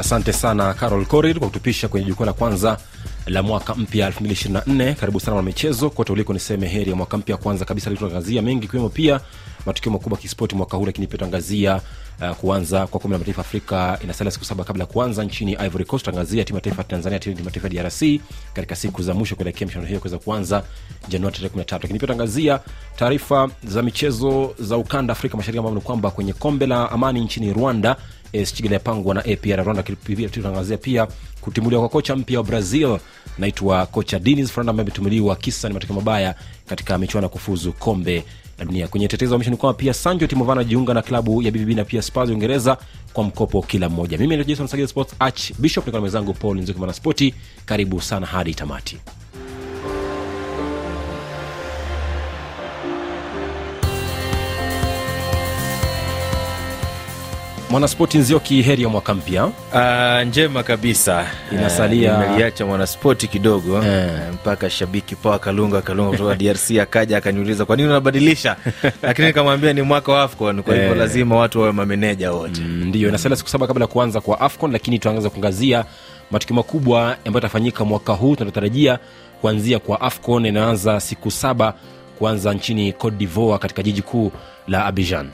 asante sana carol corir kwa kutupisha kwenye jukwaa la kwanza la mwaka mpya 224 karibu sana wa michezo kote uliko niseme heri ya mwaka mpya. Kwanza kabisa tuangazia mengi ikiwemo pia matukio makubwa kispoti mwaka huu lakini pia tuangazia uh, kuanza kwa kombe la mataifa afrika inasalia siku saba kabla ya kuanza nchini ivory coast. Tangazia timu ya taifa tanzania timu ya taifa drc katika siku za mwisho kuelekea mishano hiyo kuweza kuanza januari tarehe 13 lakini pia tangazia taarifa za michezo za ukanda afrika mashariki ambapo ni kwamba kwenye kombe la amani nchini rwanda Kigali yapangwa na APR Rwanda. Tutangazia pia kutimuliwa kwa kocha mpya wa Brazil naitwa kocha Diniz Fernando ambaye ametumuliwa kisa ni matokeo mabaya katika michuano ya kufuzu kombe la dunia. Kwenye tetezi wa mishoni kwamba pia Sancho Timovana ajiunga na klabu ya BBB na pia Spurs Uingereza kwa mkopo kila mmoja. Mimi ni Jason Sagile Sports Arch Bishop, niko mwenzangu Paul Nzukimana spoti. Karibu sana hadi tamati. Mwanaspoti nzioki heri ya mwaka mpya. Uh, njema kabisa. Inasalia- uh, nimeliacha mwanaspoti kidogo uh, mpaka shabiki pawa kalunga kalunga kutoka drc akaja akaniuliza kwa nini unabadilisha? Lakini nikamwambia ni mwaka wa afcon kwa hivyo Eh. lazima watu wawe mameneja wote. Mm, ndiyo inasalia siku saba kabla ya kuanza kwa afcon lakini tuangaza kuangazia matukio makubwa ambayo yatafanyika mwaka huu. Tunatarajia kuanzia kwa afcon inaanza siku saba kuanza nchini cote divoire katika jiji kuu la abijan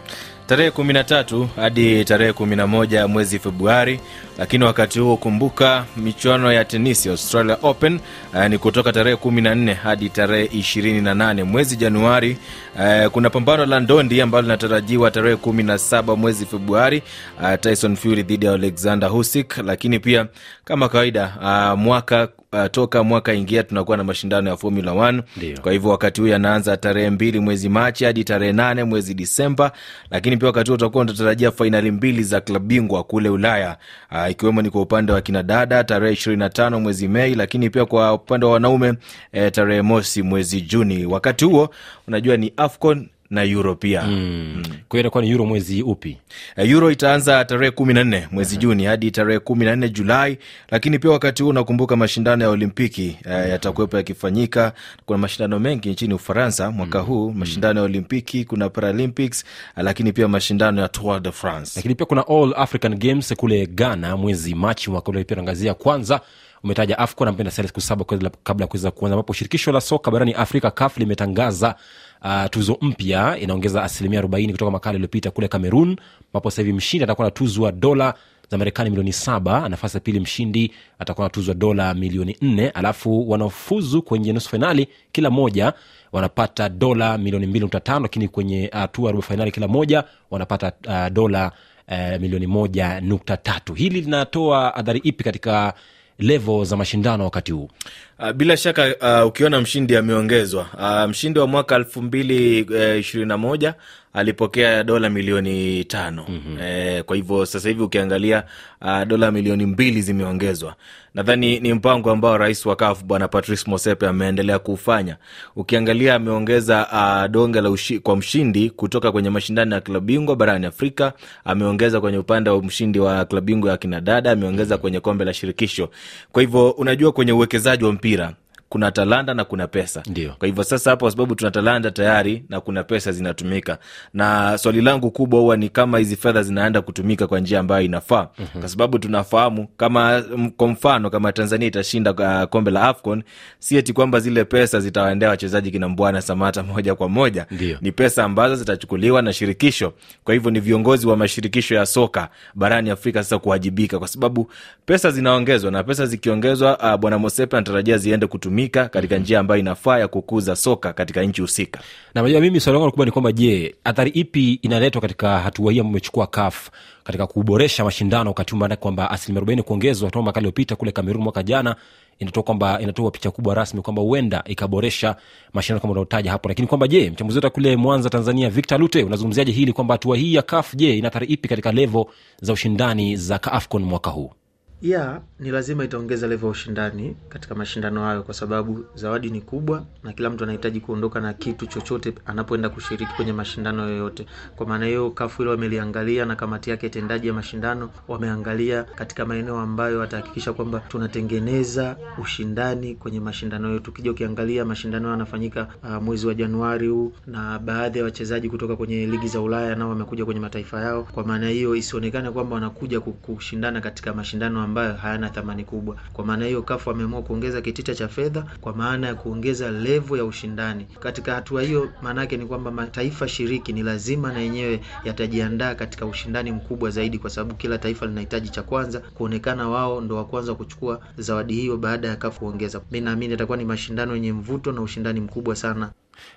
tarehe kumi na tatu hadi tarehe kumi na moja mwezi februari lakini wakati huo kumbuka michuano ya tenisi australia open uh, ni kutoka tarehe kumi na nne hadi tarehe ishirini na nane mwezi januari. Uh, kuna pambano la ndondi ambalo linatarajiwa tarehe kumi na saba mwezi februari uh, tyson fury dhidi ya alexander husik lakini pia kama kawaida uh, mwaka uh, toka mwaka ingia tunakuwa na mashindano ya formula 1 Ndio. kwa hivyo wakati huu yanaanza tarehe mbili mwezi machi hadi tarehe nane mwezi disemba lakini pia wakati huo utakuwa unatarajia fainali mbili za klab bingwa kule ulaya. Uh, ikiwemo ni kwa upande wa kinadada tarehe ishirini na tano mwezi mei lakini pia kwa upande wa wanaume eh, tarehe mosi mwezi juni. Wakati huo unajua ni afcon na euro pia. Mm. kwa hiyo itakuwa ni euro mwezi upi? Eh, euro itaanza tarehe kumi na nne mwezi juni hadi tarehe kumi na nne julai. Lakini pia wakati huu unakumbuka mashindano ya olimpiki eh, yatakuwepo yakifanyika. Kuna mashindano mengi nchini ufaransa mwaka huu. Mashindano ya olimpiki kuna paralympics eh, lakini pia mashindano ya tour de france. Lakini pia kuna all african games kule ghana mwezi machi mwaka ule. Pia tangazia kwanza umetaja afcon ambayo inasalia siku saba kabla kabla ya kuweza kuanza ambapo shirikisho la soka barani afrika kaf limetangaza uh, tuzo mpya inaongeza asilimia 40 kutoka makala iliyopita kule cameroon ambapo sasa hivi mshindi atakuwa natuzwa dola za marekani milioni saba nafasi ya pili mshindi atakuwa natuzwa dola milioni nne. Alafu wanaofuzu kwenye nusu fainali kila moja wanapata dola milioni mbili nukta tano lakini kwenye hatua uh, robo fainali kila moja wanapata uh, dola uh, milioni moja nukta tatu. Hili linatoa adhari ipi katika levo za mashindano wakati huu? Uh, bila shaka uh, ukiona mshindi ameongezwa. Uh, mshindi wa mwaka elfu mbili ishirini na moja alipokea dola milioni tano. Mm-hmm. E, kwa hivyo sasa hivi ukiangalia uh, dola milioni mbili zimeongezwa. Nadhani ni mpango ambao rais wa CAF bwana patrice mosepe ameendelea kuufanya. Ukiangalia ameongeza uh, donge la ushi, kwa mshindi kutoka kwenye mashindano ya klabu bingwa barani afrika ameongeza kwenye upande wa mshindi wa klabu bingwa ya kinadada ameongeza kwenye kombe la shirikisho. Kwa hivyo unajua kwenye uwekezaji wa mpira kuna talanta na kuna pesa Ndiyo. kwa hivyo sasa hapa kwa sababu tuna talanta tayari na kuna pesa zinatumika na swali langu kubwa huwa ni kama hizi fedha zinaenda kutumika kwa njia ambayo inafaa mm-hmm. kwa sababu tunafahamu kama kwa mfano kama tanzania itashinda uh, kombe la afcon si eti kwamba zile pesa zitawaendea wachezaji kina mbwana samata moja kwa moja Ndiyo. ni pesa ambazo zitachukuliwa na shirikisho kwa hivyo ni viongozi wa mashirikisho ya soka barani afrika sasa kuwajibika kwa sababu pesa zinaongezwa na pesa zikiongezwa uh, bwana mosepe anatarajia ziende kutumika katika mm-hmm. njia ambayo inafaa ya kukuza soka katika nchi husika. Na najua mimi swali langu kubwa ni kwamba je athari ipi inaletwa katika hatua hii ambayo imechukua kaf katika kuboresha mashindano wakati huu? Maanake kwamba asilimia arobaini kuongezwa toka makala iliyopita kule kamerun mwaka jana inatoa kwamba inatoa picha kubwa rasmi kwamba huenda ikaboresha mashindano kama unaotaja hapo. Lakini kwamba je mchambuzi wetu kule mwanza tanzania victor lute unazungumziaje hili kwamba hatua hii ya kaf je ina athari ipi katika levo za ushindani za kaafcon mwaka huu ya ni lazima itaongeza level ushindani katika mashindano hayo, kwa sababu zawadi ni kubwa na kila mtu anahitaji kuondoka na kitu chochote anapoenda kushiriki kwenye mashindano yoyote. Kwa maana hiyo, kafu ile wameliangalia na kamati yake tendaji ya mashindano wameangalia katika maeneo ambayo watahakikisha kwamba tunatengeneza ushindani kwenye mashindano yetu. Ukija ukiangalia mashindano yanafanyika uh, mwezi wa Januari huu na baadhi ya wachezaji kutoka kwenye ligi za Ulaya nao wamekuja kwenye mataifa yao. Kwa maana hiyo, isionekane kwamba wanakuja kushindana katika mashindano ambayo hayana thamani kubwa. Kwa maana hiyo, kafu ameamua kuongeza kitita cha fedha kwa maana ya kuongeza levo ya ushindani katika hatua hiyo. Maana yake ni kwamba mataifa shiriki ni lazima na yenyewe yatajiandaa katika ushindani mkubwa zaidi, kwa sababu kila taifa linahitaji cha kwanza kuonekana wao ndo wa kwanza kuchukua zawadi hiyo baada ya kafu kuongeza. Mi naamini itakuwa ni mashindano yenye mvuto na ushindani mkubwa sana.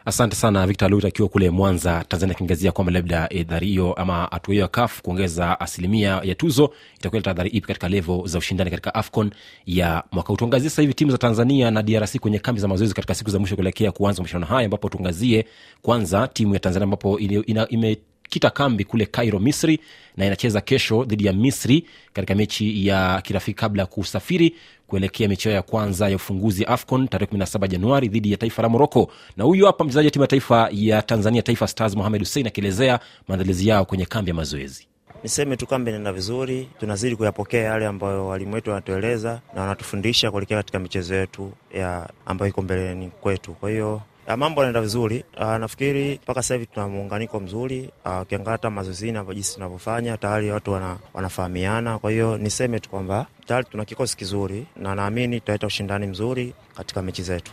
Asante sana Victor Lut akiwa kule Mwanza, Tanzania, akiangazia kwamba labda idhari hiyo ama hatua hiyo ya CAF kuongeza asilimia ya tuzo itakuleta adhari ipi katika levo za ushindani katika AFCON ya mwaka huu. Tuangazie sasa hivi timu za Tanzania na DRC kwenye kambi za mazoezi katika siku za mwisho kuelekea kuanza mashindano haya, ambapo tuangazie kwanza timu ya Tanzania ambapo ime kita kambi kule Cairo, Misri, na inacheza kesho dhidi ya Misri katika mechi ya kirafiki kabla ya kusafiri kuelekea michezo ya kwanza ya ufunguzi AFCON tarehe 17 Januari dhidi ya taifa la Moroko. Na huyu hapa mchezaji wa timu ya taifa ya Tanzania, Taifa Stars, Mohamed Hussein akielezea maandalizi yao kwenye kambi ya mazoezi. Niseme tu kambi inaenda vizuri, tunazidi kuyapokea yale ambayo walimu wetu wanatueleza na wanatufundisha kuelekea katika michezo yetu ya ambayo iko mbeleni kwetu, kwa hiyo mambo yanaenda vizuri. Uh, nafikiri mpaka sasa hivi tuna muunganiko mzuri. Ukiangalia hata mazoezini jinsi tunavyofanya tayari watu wana, wanafahamiana. Kwa hiyo niseme tu kwamba tayari tuna kikosi kizuri na naamini tutaleta ushindani mzuri katika mechi zetu.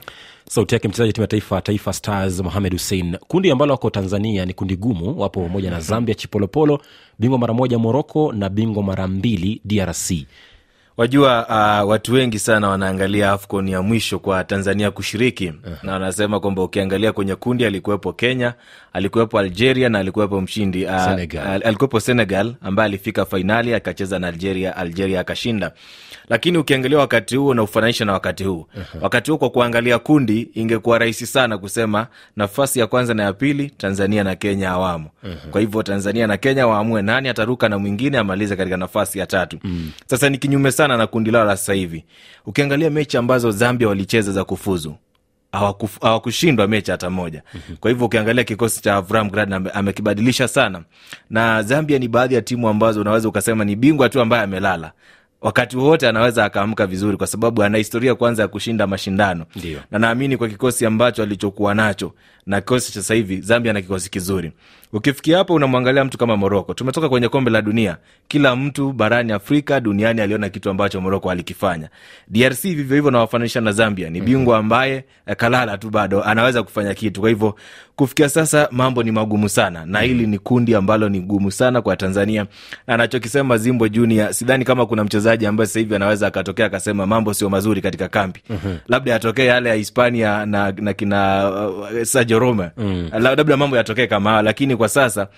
Sauti yake mchezaji timu ya taifa Taifa Stars Mohamed Hussein. Kundi ambalo wako Tanzania ni kundi gumu, wapo pamoja na Zambia Chipolopolo, bingwa mara moja Moroko na bingwa mara mbili DRC. Wajua, uh, watu wengi sana wanaangalia AFCON ya mwisho kwa Tanzania kushiriki uh-huh. na wanasema kwamba ukiangalia kwenye kundi alikuwepo Kenya, alikuwepo Algeria na alikuwepo mshindi uh, Senegal. alikuwepo Senegal ambaye alifika fainali akacheza na Algeria, Algeria akashinda. Lakini ukiangalia wakati huo na ufananisha na wakati huu uh-huh. wakati huo kwa kuangalia kundi ingekuwa rahisi sana kusema nafasi ya kwanza na ya pili Tanzania na Kenya awamo uh-huh. kwa hivyo Tanzania na Kenya waamue nani ataruka na mwingine amalize katika nafasi ya tatu mm. Sasa ni kinyume sana na kundi lao la sasa hivi. Ukiangalia mechi ambazo Zambia walicheza za kufuzu hawakushindwa mechi hata moja. Kwa hivyo ukiangalia kikosi cha Avram Grad amekibadilisha sana, na Zambia ni baadhi ya timu ambazo unaweza ukasema ni bingwa tu ambaye amelala wakati wowote anaweza akaamka vizuri, kwa sababu ana historia kwanza ya kushinda mashindano. Ndiyo. na naamini kwa kikosi ambacho alichokuwa nacho na kikosi cha sasa hivi, Zambia na kikosi kizuri. Ukifikia hapo, unamwangalia mtu kama Moroko. Tumetoka kwenye kombe la dunia, kila mtu barani Afrika, duniani aliona kitu ambacho Moroko alikifanya. DRC vivyo hivyo nawafananisha na Zambia, ni bingwa ambaye eh, kalala tu bado anaweza kufanya kitu. Kwa hivyo kufikia sasa mambo ni magumu sana, na hili ni kundi ambalo ni gumu sana kwa Tanzania, na anachokisema Zimbo Junior, sidhani kama kuna mchezaji ambaye sasa hivi anaweza akatokea akasema mambo sio mazuri katika kambi. Labda yatokee yale ya Hispania na, na kina uh, Sergio Roma. Mm. labda mambo yatokee kama hayo, lakini kwa sasa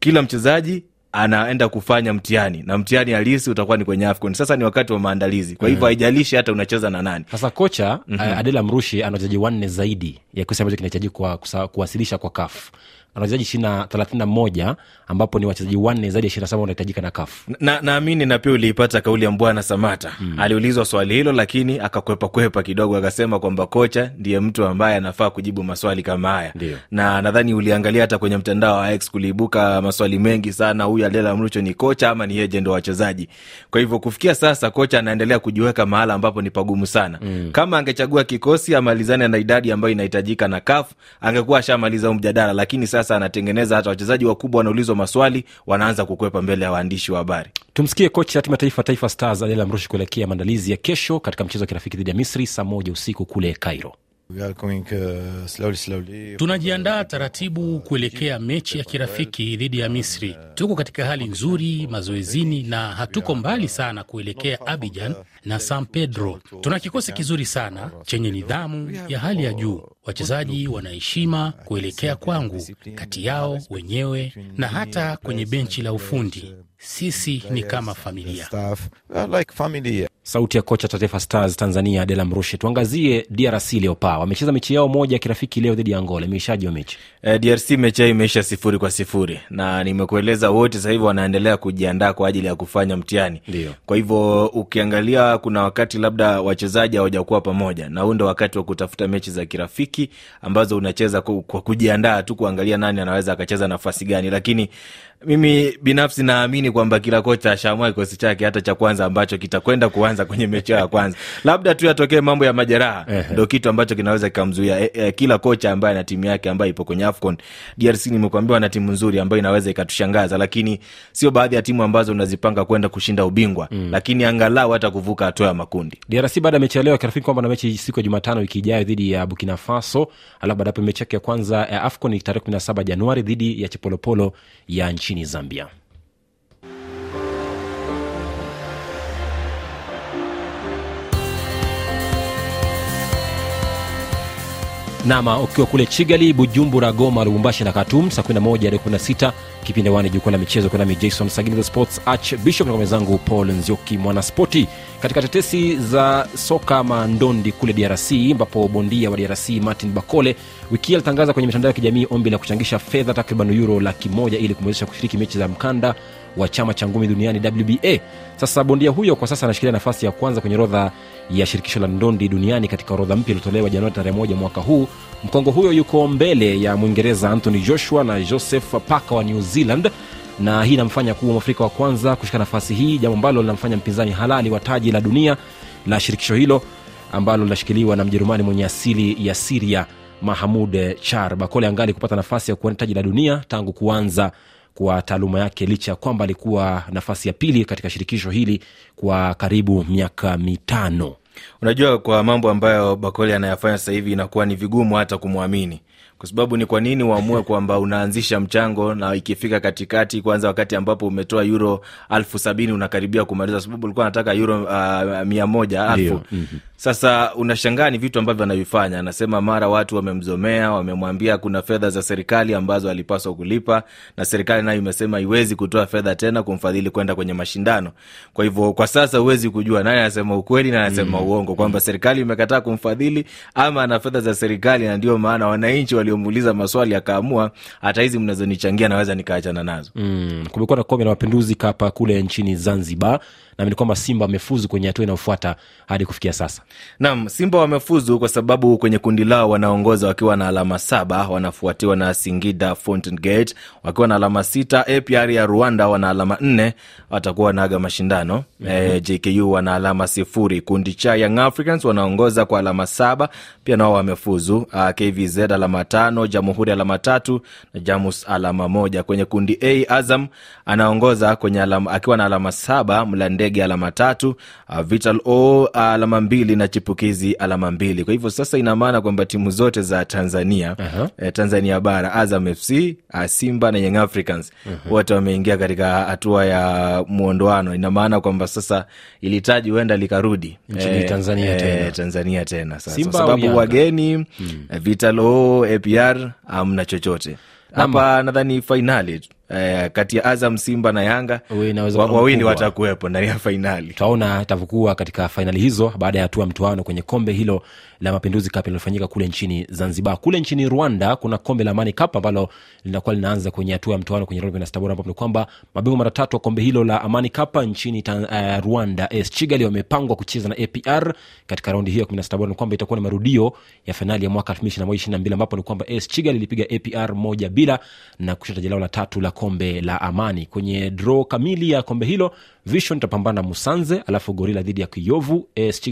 kila mchezaji anaenda kufanya mtihani na mtihani halisi utakuwa ni kwenye AFCON. Sasa ni wakati wa maandalizi, kwa hivyo haijalishi hata unacheza na nani. Sasa kocha mm-hmm. Adela Mrushi ana wachezaji wanne zaidi ya kikosi ambacho kinahitaji kwa, kuwasilisha kwa kafu ana wachezaji ishirina thelathini na moja ambapo ni wachezaji wanne zaidi ya ishirini na saba wanahitajika na kafu na naamini na pia uliipata kauli ya Mbwana Samata mm. aliulizwa swali hilo, lakini akakwepakwepa kidogo, akasema kwamba kocha ndiye mtu ambaye anafaa kujibu maswali kama haya na nadhani uliangalia hata kwenye mtandao wa X kuliibuka maswali mengi sana, huyu Adela Mrucho ni kocha ama ni yeye ndo wachezaji? Kwa hivyo kufikia sasa kocha anaendelea kujiweka mahala ambapo ni pagumu sana mm. kama angechagua kikosi amalizane na idadi ambayo inahitajika na kafu angekuwa ashamaliza mjadala, lakini sasa anatengeneza hata wachezaji wakubwa wanaulizwa maswali wanaanza kukwepa mbele ya waandishi wa habari. tumsikie kocha timu ya taifa taifa stars adela mrushi kuelekea maandalizi ya kesho katika mchezo wa kirafiki dhidi ya misri saa moja usiku kule cairo uh. Tunajiandaa taratibu kuelekea mechi ya kirafiki dhidi ya Misri. Tuko katika hali nzuri mazoezini na hatuko mbali sana kuelekea Abidjan na San Pedro. Tuna kikosi kizuri sana chenye nidhamu ya hali ya juu. Wachezaji wanaheshima kuelekea kwangu, kati yao wenyewe na hata kwenye benchi la ufundi. sisi ni kama familia. sauti ya kocha taifa stars tanzania Adela mrushe tuangazie drc leopa wamecheza mechi yao moja ya kirafiki leo dhidi ya angola imeishaji wa mechi E, drc mechi yao imeisha sifuri kwa sifuri na nimekueleza wote sasa hivi wanaendelea kujiandaa kwa ajili ya kufanya mtihani kwa hivyo ukiangalia kuna wakati labda wachezaji hawajakuwa pamoja na huu ndo wakati wa kutafuta mechi za kirafiki ambazo unacheza kwa kujiandaa tu kuangalia nani anaweza akacheza nafasi gani. Lakini mimi binafsi naamini kwamba kila kocha ashaamua kikosi chake hata cha kwanza ambacho kitakwenda kuanza kwenye mechi ya kwanza. Labda tu yatokee mambo ya majeraha ndo kitu ambacho kinaweza kikamzuia. E, e, kila kocha ambaye ana timu yake ambayo ipo kwenye afcon drc nimekuambia wana timu nzuri ambayo inaweza ikatushangaza lakini sio baadhi ya timu ambazo unazipanga kwenda kushinda ubingwa. Mm. lakini angalau hata kuvuka hatua ya makundi. Drc baada ya mechi ya leo kirafiki kwamba na mechi siku ya jumatano wiki ijayo dhidi ya burkina faso alafu baada yapo mechi yake ya kwanza ya afcon ni tarehe 17 januari dhidi ya chipolopolo ya nchini zambia nama ukiwa kule chigali bujumbura goma lubumbashi na katum saa 11 hadi 16 kipindi wani jukwaa la michezo kunami jason sagini the sports Archbishop na mwenzangu paul nzioki mwanaspoti. Katika tetesi za soka mandondi kule drc ambapo bondia wa drc martin bakole wiki alitangaza kwenye mitandao ya kijamii ombi la kuchangisha fedha takriban euro laki ili kumwezesha kushiriki mechi za mkanda wa chama cha ngumi duniani wba sasa bondia huyo kwa sasa anashikilia nafasi ya kwanza kwenye orodha ya shirikisho la ndondi duniani katika orodha mpya iliotolewa januari tarehe moja mwaka huu. Mkongo huyo yuko mbele ya mwingereza anthony joshua na joseph paka wa new zealand na hii inamfanya kuwa mwafrika wa kwanza kushika nafasi hii jambo ambalo linamfanya mpinzani halali wa taji la dunia la shirikisho hilo ambalo linashikiliwa na mjerumani mwenye asili ya siria mahamud char. Bakole angali kupata nafasi ya kuwania taji la dunia tangu kuanza kwa taaluma yake licha ya kwamba alikuwa nafasi ya pili katika shirikisho hili kwa karibu miaka mitano. Unajua kwa mambo ambayo bakoli anayafanya sasa hivi inakuwa ni vigumu hata kumwamini kwa sababu ni kwa nini uamue kwamba unaanzisha mchango na ikifika katikati kwanza wakati ambapo umetoa euro alfu sabini unakaribia kumaliza sababu ulikuwa nataka euro uh, mia moja alfu Ndio, mhm. sasa unashangaa ni vitu ambavyo anavifanya anasema mara watu wamemzomea wamemwambia kuna fedha za serikali ambazo alipaswa kulipa na serikali nayo imesema iwezi kutoa fedha tena kumfadhili kwenda kwenye mashindano. Kwa hivyo kwa sasa huwezi kujua nani anasema ukweli na anasema uongo kwamba serikali imekataa kumfadhili ama ana fedha za serikali na ndio maana wananchi waliomuuliza maswali akaamua hata hizi mnazonichangia naweza nikaachana nazo. Mm, kumekuwa na kombe la mapinduzi kapa kule nchini zanzibar naamini kwamba simba amefuzu kwenye hatua inayofuata hadi kufikia sasa Naam, Simba wamefuzu kwa sababu kwenye kundi lao wanaongoza wakiwa na alama saba, wanafuatiwa na Singida Fountain Gate wakiwa na alama sita. APR ya Rwanda wana alama nne, watakuwa wanaaga mashindano. mm-hmm. E, JKU wana alama sifuri. Kundi cha Young Africans wanaongoza kwa alama saba, pia nao wamefuzu. Uh, KVZ alama tano, Jamhuri alama tatu na Jamus alama moja. Kwenye kundi A Azam anaongoza kwenye alama, akiwa na alama saba, Mlandege alama tatu, uh, Vital O alama mbili na Chipukizi alama mbili. Kwa hivyo sasa ina maana kwamba timu zote za Tanzania eh, Tanzania bara Azam FC uh, Simba na Young Africans wote wameingia katika hatua ya muondoano. Ina maana kwamba sasa ilitaji huenda likarudi Nchini Tanzania tena. Tanzania tena sasa kwa sababu wageni hmm. Vital O APR amna chochote hapa nadhani fainali eh, kati ya Azam Simba na Yanga wawili watakuwepo ndani ya fainali tutaona itavyokuwa katika fainali hizo baada ya hatua mtoano kwenye kombe hilo la mapinduzi cup linalofanyika kule nchini zanzibar. Kule nchini rwanda kuna kombe la amani cup ambalo linakuwa linaanza kwenye hatua ya mtoano kwenye Stabora ambapo ni kwamba mabingwa mara tatu wa kombe hilo la amani cup nchini uh, rwanda AS Kigali wamepangwa kucheza na apr katika raundi hiyo ya kumi ni kwamba itakuwa ni marudio ya fainali ya mwaka 2021 ambapo ni kwamba AS Kigali ilipiga apr moja bila na kushinda lao la tatu la kombe la amani. Kwenye draw kamili ya kombe hilo vision itapambana na musanze alafu gorila dhidi ya kiyovu AS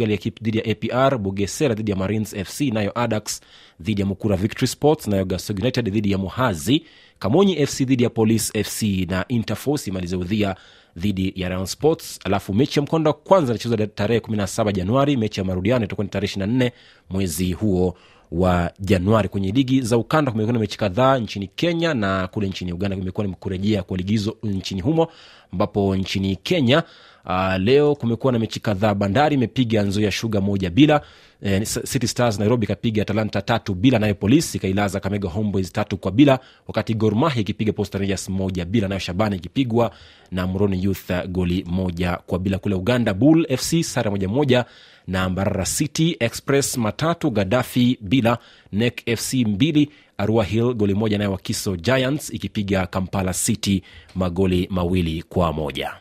dhidi ya apr bugesera dhidi ya marines fc nayo adax dhidi ya mukura victory sports nayo gasog united dhidi ya muhazi kamonyi fc dhidi ya police fc na interforce imalize udhia dhidi ya Rayon sports. Alafu mechi ya mkondo wa kwanza inachezwa tarehe 17 januari mechi ya marudiano itakuwa ni tarehe 24 mwezi huo wa januari. Kwenye ligi za ukanda kumekuwa na mechi kadhaa nchini kenya na kule nchini uganda kumekuwa ni kurejea kwa ligizo nchini humo ambapo nchini kenya Uh, leo kumekuwa na mechi kadhaa. Bandari imepiga Nzoia Sugar moja bila eh, City Stars Nairobi ikapiga Atalanta tatu bila, nayo Polisi ikailaza Kamega Homeboys tatu kwa bila, wakati Gor Mahia ikipiga Posta Rangers moja bila, nayo Shabana ikipigwa na Moroni Youth goli moja kwa bila. Kule Uganda Bull FC sare moja moja na Mbarara City Express matatu Gadafi bila, NEC FC mbili Arua Hill goli moja, nayo Wakiso Giants ikipiga Kampala City magoli mawili kwa moja.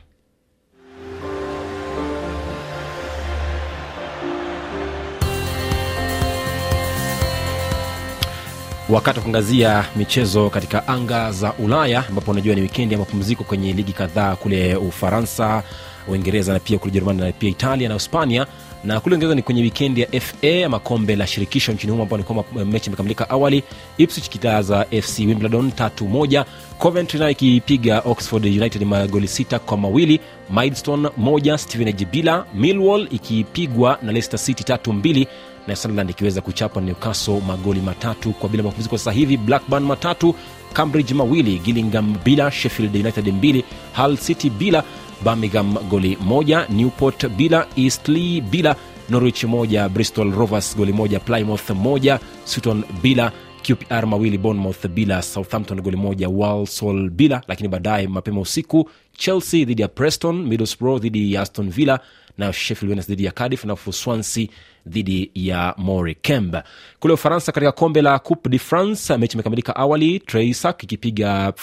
Wakati wa kuangazia michezo katika anga za ulaya ambapo unajua ni wikendi ya mapumziko kwenye ligi kadhaa kule ufaransa uingereza na pia kule jerumani na pia italia na hispania. Na kule uingereza ni kwenye wikendi ya fa ama kombe la shirikisho nchini humo ambao ni kwamba mechi imekamilika awali. Ipswich kitaza fc wimbledon tatu moja. Coventry nayo ikipiga oxford united magoli sita kwa mawili. Midstone moja stevenage bila. Millwall ikipigwa na leicester city tatu mbili na sunderland ikiweza kuchapa newcastle magoli matatu kwa bila mapumziko. Sasa hivi blackburn matatu cambridge mawili gillingham bila sheffield united mbili hull city bila birmingham goli moja newport bila eastleigh bila norwich moja bristol rovers goli moja plymouth moja sutton bila qpr mawili bournemouth bila southampton goli moja walsall bila. Lakini baadaye mapema usiku chelsea dhidi ya preston middlesbrough dhidi ya aston villa na sheffield dhidi ya cardiff na swansea dhidi ya morecambe kule ufaransa katika kombe la coupe de france mechi imekamilika awali treisak ikipiga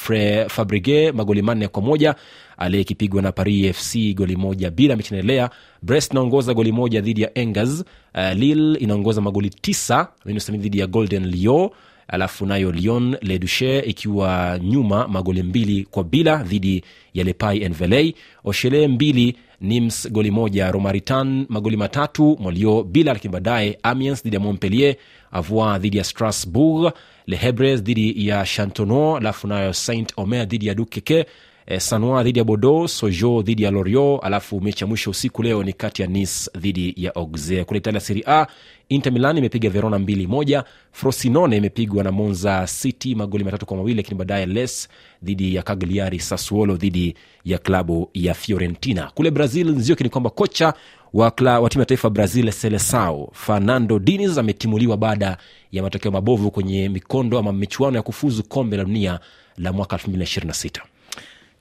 fabrigue magoli manne kwa moja ikipigwa na paris fc goli moja bila. Mechi inaendelea brest inaongoza goli moja dhidi ya engers uh, lille inaongoza magoli tisa dhidi ya golden lio alafu nayo lyon le duche ikiwa nyuma magoli mbili kwa bila dhidi ya lepai Nvelei, oshele mbili nims goli moja romaritan magoli matatu molio bila lakini baadaye amiens dhidi ya montpellier avoi dhidi ya strasbourg le hebres dhidi ya chantono alafu nayo saint omer dhidi ya dukeke eh, sanoi dhidi ya bordeaux sojo dhidi ya lorio alafu mechi ya mwisho usiku leo ni kati ya nice dhidi ya auxerre. Kule italia serie a inter milan imepiga verona mbili moja. Frosinone imepigwa na monza city magoli matatu kwa mawili lakini baadaye les dhidi ya cagliari sassuolo dhidi ya klabu ya fiorentina. Kule brazil nzioki ni kwamba kocha wa, timu ya taifa brazil selesao fernando diniz ametimuliwa baada ya matokeo mabovu kwenye mikondo ama michuano ya kufuzu kombe la dunia la mwaka 2026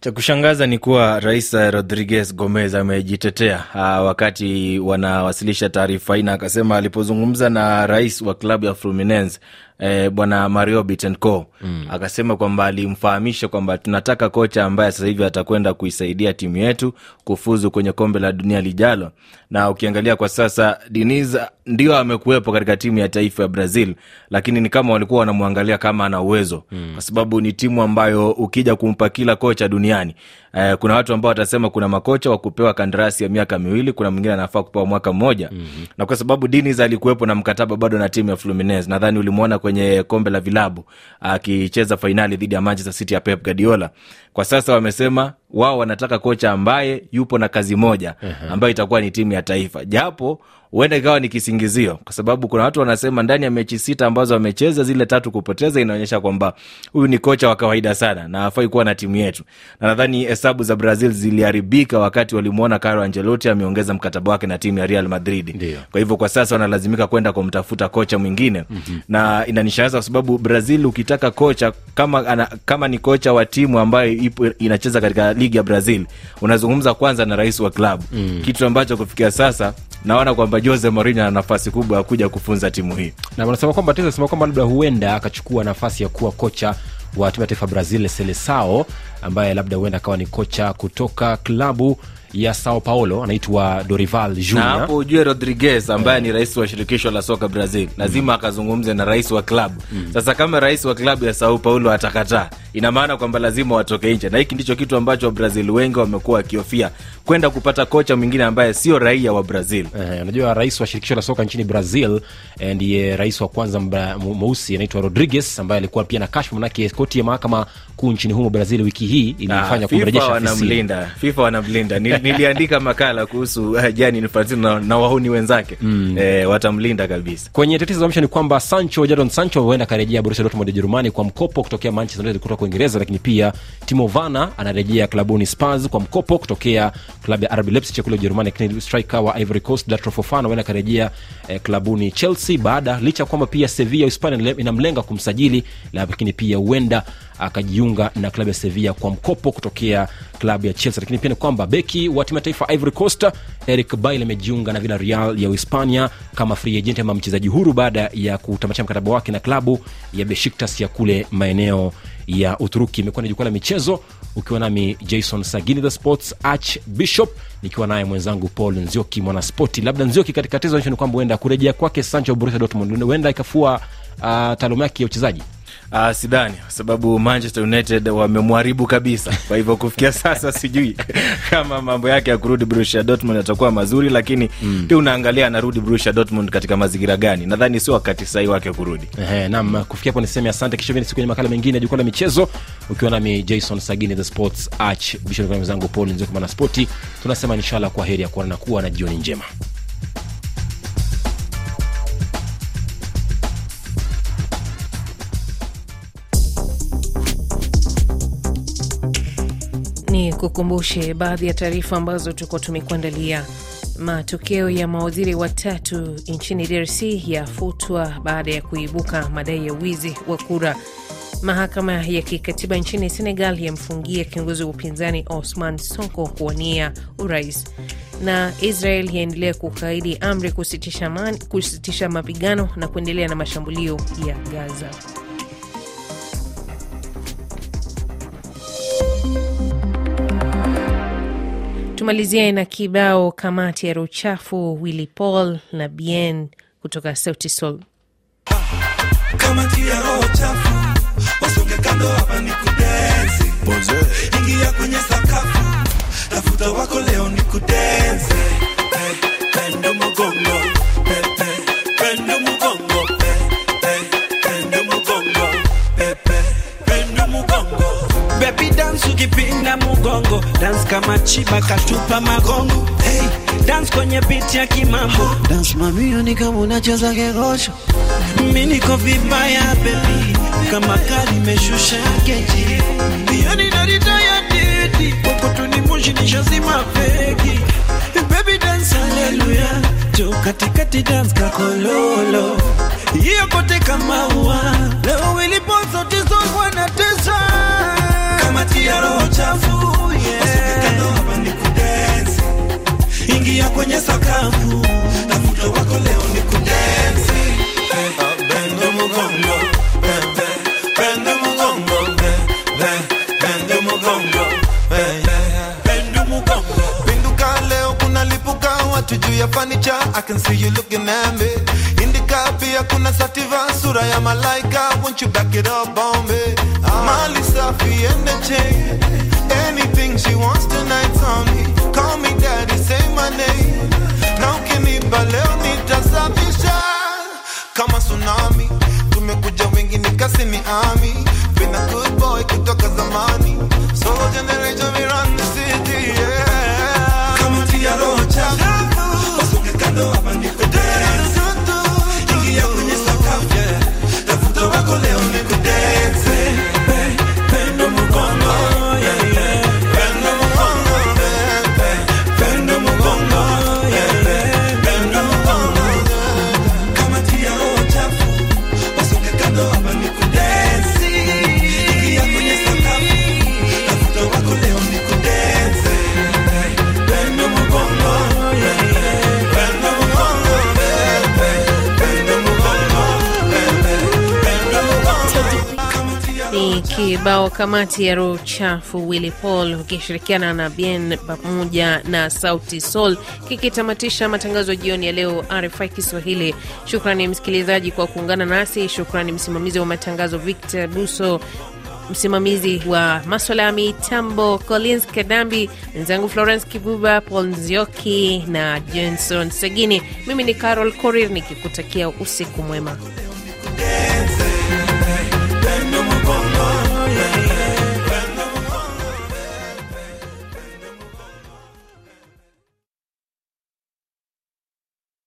cha kushangaza ni kuwa rais rodriguez gomez amejitetea uh, wakati wanawasilisha taarifa hii na akasema alipozungumza na rais wa klabu ya fluminense eh, bwana mario bitenco mm. akasema kwamba alimfahamisha kwamba tunataka kocha ambaye sasa hivi atakwenda kuisaidia timu yetu kufuzu kwenye kombe la dunia lijalo na ukiangalia kwa sasa diniz ndio amekuwepo katika timu ya taifa ya brazil lakini ni kama walikuwa wanamwangalia kama ana uwezo mm. kwa sababu ni timu ambayo ukija kumpa kila kocha duniani eh, kuna watu ambao watasema kuna makocha wa kupewa kandarasi ya miaka miwili kuna mwingine anafaa kupewa mwaka mmoja mm-hmm. na kwa sababu Diniz alikuwepo na mkataba bado na timu ya fluminense nadhani ulimwona kwenye kombe la vilabu akicheza fainali dhidi ya manchester city ya pep guardiola kwa sasa wamesema wao wanataka kocha ambaye yupo na kazi moja ambayo itakuwa ni timu ya taifa. Japo huenda ikawa ni kisingizio kwa sababu kuna watu wanasema ndani ya mechi sita ambazo wamecheza zile tatu kupoteza inaonyesha kwamba huyu ni kocha wa kawaida sana na hafai kuwa na timu yetu. Na nadhani hesabu za brazil ziliharibika wakati walimwona Carlo Ancelotti ameongeza mkataba wake na timu ya real madrid. Kwa hivyo kwa sasa wanalazimika kwenda kumtafuta kocha mwingine. Mm-hmm. na inanishangaza kwa sababu brazil ukitaka kocha kama, ana, kama ni kocha wa timu ambayo ipo inacheza katika ligi ya brazil unazungumza kwanza na rais wa klabu mm. kitu ambacho kufikia sasa naona kwamba jose mourinho ana nafasi kubwa ya kuja kufunza timu hii. Na wanasema kwamba sema kwamba labda huenda akachukua nafasi ya kuwa kocha wa timu ya taifa brazil selesao ambaye labda huenda akawa ni kocha kutoka klabu ya sao paulo anaitwa dorival na hapo ujue rodriguez ambaye ni rais wa shirikisho la soka brazil. Lazima akazungumze na rais wa klabu. Sasa kama rais wa klabu ya sao paulo atakataa ina maana kwamba lazima watoke nje. Na hiki ndicho kitu ambacho wabrazil wengi wamekuwa wakihofia kwenda kupata kocha mwingine ambaye sio raia wa brazil. Eh, unajua rais wa shirikisho la soka nchini brazil eh, ndiye rais wa kwanza mweusi anaitwa rodriguez ambaye alikuwa pia na kashfa manake koti ya mahakama kuu nchini humo brazil wiki hii Ah, ilimfanya FIFA kumrejesha wanamlinda fifa wanamlinda. Niliandika makala kuhusu uh, infantino na, na wahuni wenzake. Mm. eh, watamlinda kabisa. Kwenye tetezi za mwisho ni kwamba sancho jadon sancho huenda akarejea borussia dortmund ya jerumani kwa mkopo kutokea manchester united kutoka Uingereza, lakini pia Timo Werner anarejea klabuni Spurs kwa mkopo kutokea klabu ya RB Leipzig kule Ujerumani, lakini striker wa Ivory Coast Datro Fofana huenda akarejea eh, klabuni Chelsea baada licha ya kwamba pia Sevilla Hispania inamlenga kumsajili, lakini pia huenda akajiunga na klabu ya Sevilla kwa mkopo kutokea klabu ya Chelsea. Lakini pia ni kwamba beki wa timu ya taifa Ivory Coast Eric Bailly amejiunga na Villarreal ya Uhispania kama free agent ama mchezaji huru baada ya kutamatisha mkataba wake na klabu ya Besiktas ya kule maeneo ya Uturuki. Imekuwa ni jukwaa la michezo ukiwa nami Jason Sagini the Sports Archbishop nikiwa naye mwenzangu Paul Nzioki mwanaspoti. Labda Nzioki, katika tatizo ni kwamba huenda kurejea kwake Sancho Borussia Dortmund huenda ikafua uh, taaluma yake ya uchezaji. Uh, sidhani kwa sababu Manchester United wamemwharibu kabisa. Kwa hivyo kufikia sasa sijui kama mambo yake ya kurudi Borussia Dortmund yatakuwa mazuri, lakini mm. pia unaangalia anarudi Borussia Dortmund katika mazingira gani. Nadhani sio wakati sahihi wake kurudi. Ehe, naam, kufikia hapo niseme asante. Kesho siku kwenye makala mengine ya jukwaa la michezo, ukiwa nami Jason Sagini the Sports Arch Bishop mwenzangu Paul Nzioki na Sporti. tunasema inshallah kwa heri ya kuonana, kuwa na jioni njema. Ni kukumbushe baadhi ya taarifa ambazo tulikuwa tumekuandalia. Matokeo ya mawaziri watatu nchini DRC yafutwa baada ya kuibuka madai ya wizi wa kura. Mahakama ya kikatiba nchini Senegal yamfungia kiongozi wa upinzani Osman Sonko kuwania urais, na Israel yaendelea kukaidi amri kusitisha, kusitisha mapigano na kuendelea na mashambulio ya Gaza. Tumalizie na kibao kamati ya uchafu Willy Paul na Bien kutoka Sauti Sol. kamati ya roho chafu wasonge kando hapa ni kudensi ingia kwenye sakafu tafuta wako leo ni kudensi hey, pendo mugongo pe, pe, Baby dance ukipinda mugongo, dance kama chiba katupa magongo. Hey, dance kwenye beat ya kimambo. Dance mamio ni kama unacheza kegosho. Mimi niko vibaya baby, kama kali meshusha keji. Yani narita ya didi, huko tunimushi nishazima feki. Baby dance haleluya, jo katikati dance kakololo. Hiyo kote kama ua, leo ilipozo tizo wanatesa kamati ya roho chafu kudensi ingia kwenye sakafu tafuta wako leo ni kudensi mugongo Pinduka leo kuna lipuka watu juu ya fanicha I can see you looking at me Indika pia kuna sativa sura ya malaika. Won't you back it me? Mali safi and the Anything she wants tonight on me Call me daddy, say my name. Na ukinipa leo nitasafisha Kama tsunami. Tumekuja wengi nikasi ni ami Been a good boy kutoka zamani Kibao kamati ya roho chafu Willy Paul ukishirikiana na Bien pamoja na Sauti Sol kikitamatisha matangazo jioni ya leo RFI Kiswahili. Shukrani msikilizaji kwa kuungana nasi. Shukrani msimamizi wa matangazo Victor Buso, msimamizi wa maswala ya mitambo Collins Kadambi, mwenzangu Florence Kibuba, Paul Nzioki na Jenson Segini. Mimi ni Carol Korir nikikutakia usiku mwema.